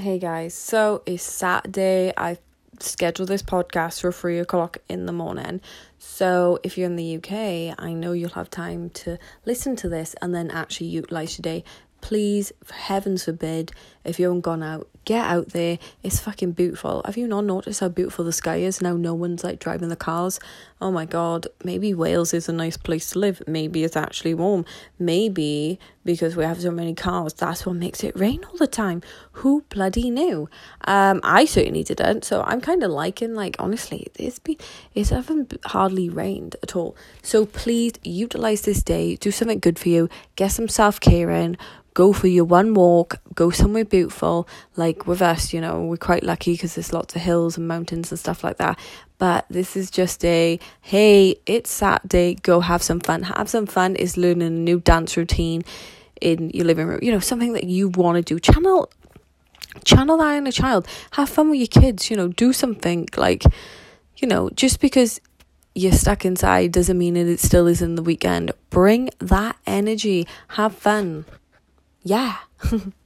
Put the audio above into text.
Hey guys, so it's Saturday. I scheduled this podcast for three o'clock in the morning. So if you're in the UK, I know you'll have time to listen to this and then actually utilize your day please, for heavens forbid, if you haven't gone out, get out there. It's fucking beautiful. Have you not noticed how beautiful the sky is now? No one's like driving the cars. Oh my god, maybe Wales is a nice place to live. Maybe it's actually warm. Maybe because we have so many cars, that's what makes it rain all the time. Who bloody knew? Um, I certainly didn't. So I'm kind of liking, like, honestly, it's been, it's haven't hardly rained at all. So please utilize this day, do something good for you, get some self care in go for your one walk, go somewhere beautiful. Like with us, you know, we're quite lucky because there's lots of hills and mountains and stuff like that. But this is just a hey, it's Saturday, go have some fun. Have some fun is learning a new dance routine in your living room. You know, something that you want to do. Channel channel that in a child. Have fun with your kids, you know, do something like you know, just because you're stuck inside doesn't mean that it still isn't the weekend. Bring that energy. Have fun yeah